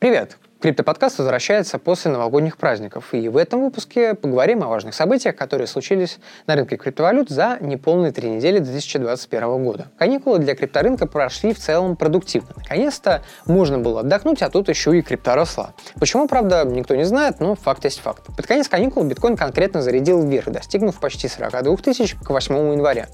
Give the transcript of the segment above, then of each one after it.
Привет! Криптоподкаст возвращается после новогодних праздников, и в этом выпуске поговорим о важных событиях, которые случились на рынке криптовалют за неполные три недели 2021 года. Каникулы для крипторынка прошли в целом продуктивно. Наконец-то можно было отдохнуть, а тут еще и крипта росла. Почему, правда, никто не знает, но факт есть факт. Под конец каникул биткоин конкретно зарядил вверх, достигнув почти 42 тысяч к 8 января.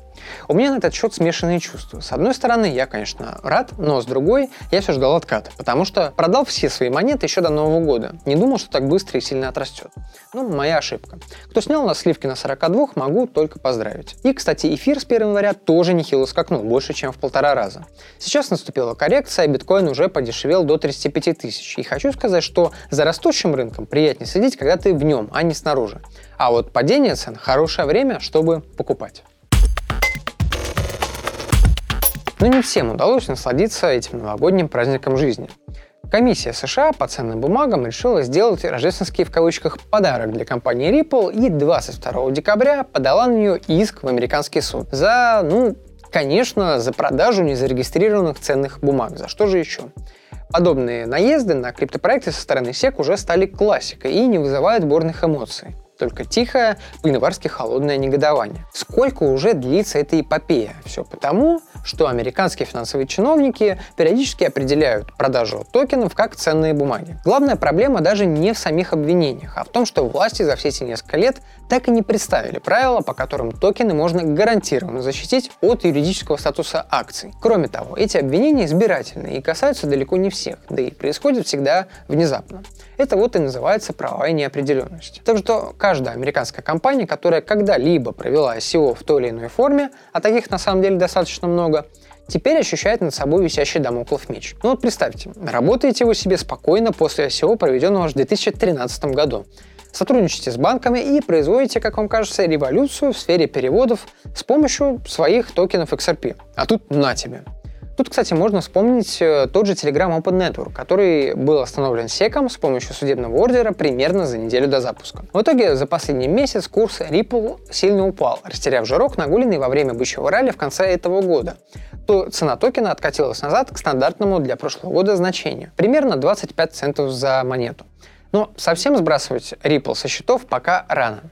У меня на этот счет смешанные чувства. С одной стороны, я, конечно, рад, но с другой, я все ждал отката, потому что продал все свои монеты еще до Нового года. Не думал, что так быстро и сильно отрастет. Ну, моя ошибка. Кто снял на сливки на 42, могу только поздравить. И, кстати, эфир с 1 января тоже нехило скакнул, больше, чем в полтора раза. Сейчас наступила коррекция, биткоин уже подешевел до 35 тысяч. И хочу сказать, что за растущим рынком приятнее следить, когда ты в нем, а не снаружи. А вот падение цен – хорошее время, чтобы покупать. Но не всем удалось насладиться этим новогодним праздником жизни. Комиссия США по ценным бумагам решила сделать рождественский в кавычках подарок для компании Ripple и 22 декабря подала на нее иск в американский суд за, ну, конечно, за продажу незарегистрированных ценных бумаг. За что же еще? Подобные наезды на криптопроекты со стороны SEC уже стали классикой и не вызывают бурных эмоций только тихое, по-январски холодное негодование. Сколько уже длится эта эпопея? Все потому, что американские финансовые чиновники периодически определяют продажу токенов как ценные бумаги. Главная проблема даже не в самих обвинениях, а в том, что власти за все эти несколько лет так и не представили правила, по которым токены можно гарантированно защитить от юридического статуса акций. Кроме того, эти обвинения избирательные и касаются далеко не всех, да и происходят всегда внезапно. Это вот и называется правовая неопределенность. Так что каждая американская компания, которая когда-либо провела ICO в той или иной форме, а таких на самом деле достаточно много, теперь ощущает над собой висящий домоклов меч. Ну вот представьте, работаете вы себе спокойно после ICO, проведенного в 2013 году. Сотрудничаете с банками и производите, как вам кажется, революцию в сфере переводов с помощью своих токенов XRP. А тут на тебе. Тут, кстати, можно вспомнить э, тот же Telegram Open Network, который был остановлен секом с помощью судебного ордера примерно за неделю до запуска. В итоге за последний месяц курс Ripple сильно упал, растеряв жирок, нагуленный во время бычьего ралли в конце этого года. То цена токена откатилась назад к стандартному для прошлого года значению, примерно 25 центов за монету. Но совсем сбрасывать Ripple со счетов пока рано.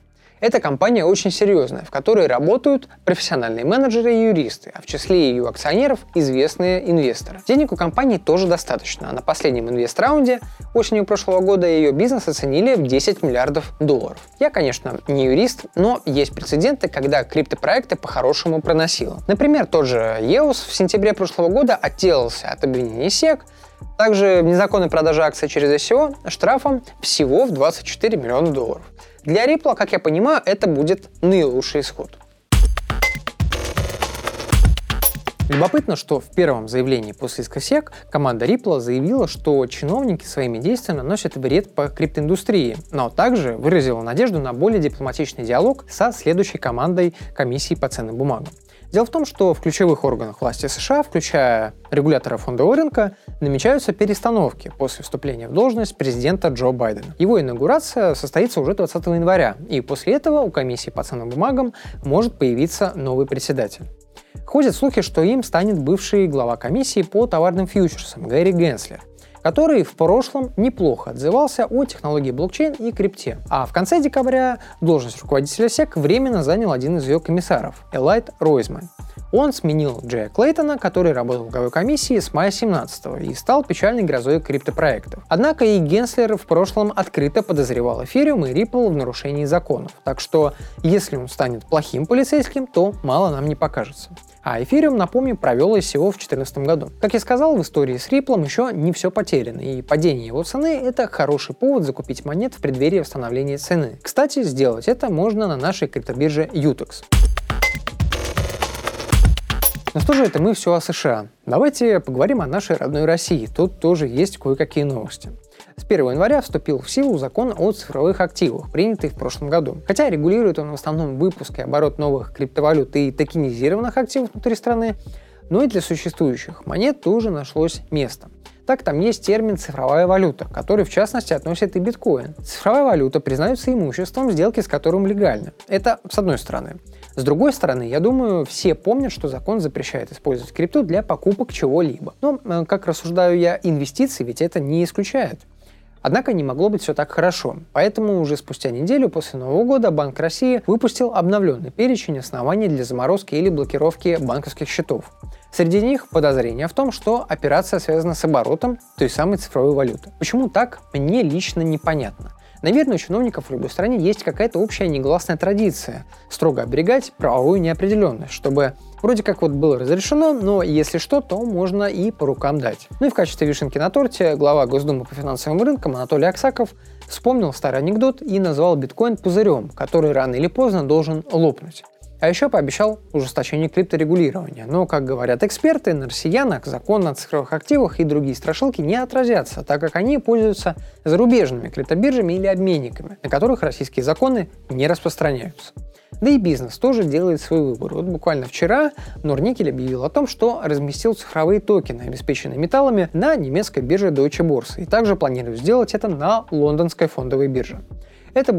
Эта компания очень серьезная, в которой работают профессиональные менеджеры и юристы, а в числе ее акционеров известные инвесторы. Денег у компании тоже достаточно, а на последнем инвест-раунде осенью прошлого года ее бизнес оценили в 10 миллиардов долларов. Я, конечно, не юрист, но есть прецеденты, когда криптопроекты по-хорошему проносило. Например, тот же EOS в сентябре прошлого года отделался от обвинений SEC, также незаконной продажи акций через ICO штрафом всего в 24 миллиона долларов. Для Ripple, как я понимаю, это будет наилучший исход. Любопытно, что в первом заявлении после иска SEC команда Ripple заявила, что чиновники своими действиями наносят вред по криптоиндустрии, но также выразила надежду на более дипломатичный диалог со следующей командой комиссии по ценным бумагам. Дело в том, что в ключевых органах власти США, включая регулятора фондового рынка, намечаются перестановки после вступления в должность президента Джо Байдена. Его инаугурация состоится уже 20 января, и после этого у комиссии по ценным бумагам может появиться новый председатель. Ходят слухи, что им станет бывший глава комиссии по товарным фьючерсам Гэри Генслер – который в прошлом неплохо отзывался о технологии блокчейн и крипте. А в конце декабря должность руководителя SEC временно занял один из ее комиссаров – Элайт Ройзман. Он сменил Джея Клейтона, который работал в главой комиссии с мая 17 и стал печальной грозой криптопроектов. Однако и Генслер в прошлом открыто подозревал эфириум и Ripple в нарушении законов. Так что, если он станет плохим полицейским, то мало нам не покажется. А эфириум, напомню, провел ICO в 2014 году. Как я сказал, в истории с Ripple еще не все потеряно, и падение его цены — это хороший повод закупить монет в преддверии восстановления цены. Кстати, сделать это можно на нашей криптобирже Utex. Ну что же это мы все о США? Давайте поговорим о нашей родной России. Тут тоже есть кое-какие новости. С 1 января вступил в силу закон о цифровых активах, принятый в прошлом году. Хотя регулирует он в основном выпуск и оборот новых криптовалют и токенизированных активов внутри страны, но и для существующих монет тоже нашлось место. Так, там есть термин «цифровая валюта», который в частности относит и биткоин. Цифровая валюта признается имуществом, сделки с которым легальны. Это с одной стороны. С другой стороны, я думаю, все помнят, что закон запрещает использовать крипту для покупок чего-либо. Но, э, как рассуждаю я, инвестиции ведь это не исключает. Однако не могло быть все так хорошо. Поэтому уже спустя неделю после Нового года Банк России выпустил обновленный перечень оснований для заморозки или блокировки банковских счетов. Среди них подозрение в том, что операция связана с оборотом той самой цифровой валюты. Почему так, мне лично непонятно. Наверное, у чиновников в любой стране есть какая-то общая негласная традиция строго оберегать правовую неопределенность, чтобы вроде как вот было разрешено, но если что, то можно и по рукам дать. Ну и в качестве вишенки на торте глава Госдумы по финансовым рынкам Анатолий Аксаков вспомнил старый анекдот и назвал биткоин пузырем, который рано или поздно должен лопнуть. А еще пообещал ужесточение крипторегулирования. Но, как говорят эксперты, на россиянах закон о цифровых активах и другие страшилки не отразятся, так как они пользуются зарубежными криптобиржами или обменниками, на которых российские законы не распространяются. Да и бизнес тоже делает свой выбор. Вот буквально вчера Норникель объявил о том, что разместил цифровые токены, обеспеченные металлами, на немецкой бирже Deutsche Börse, и также планирует сделать это на лондонской фондовой бирже. Это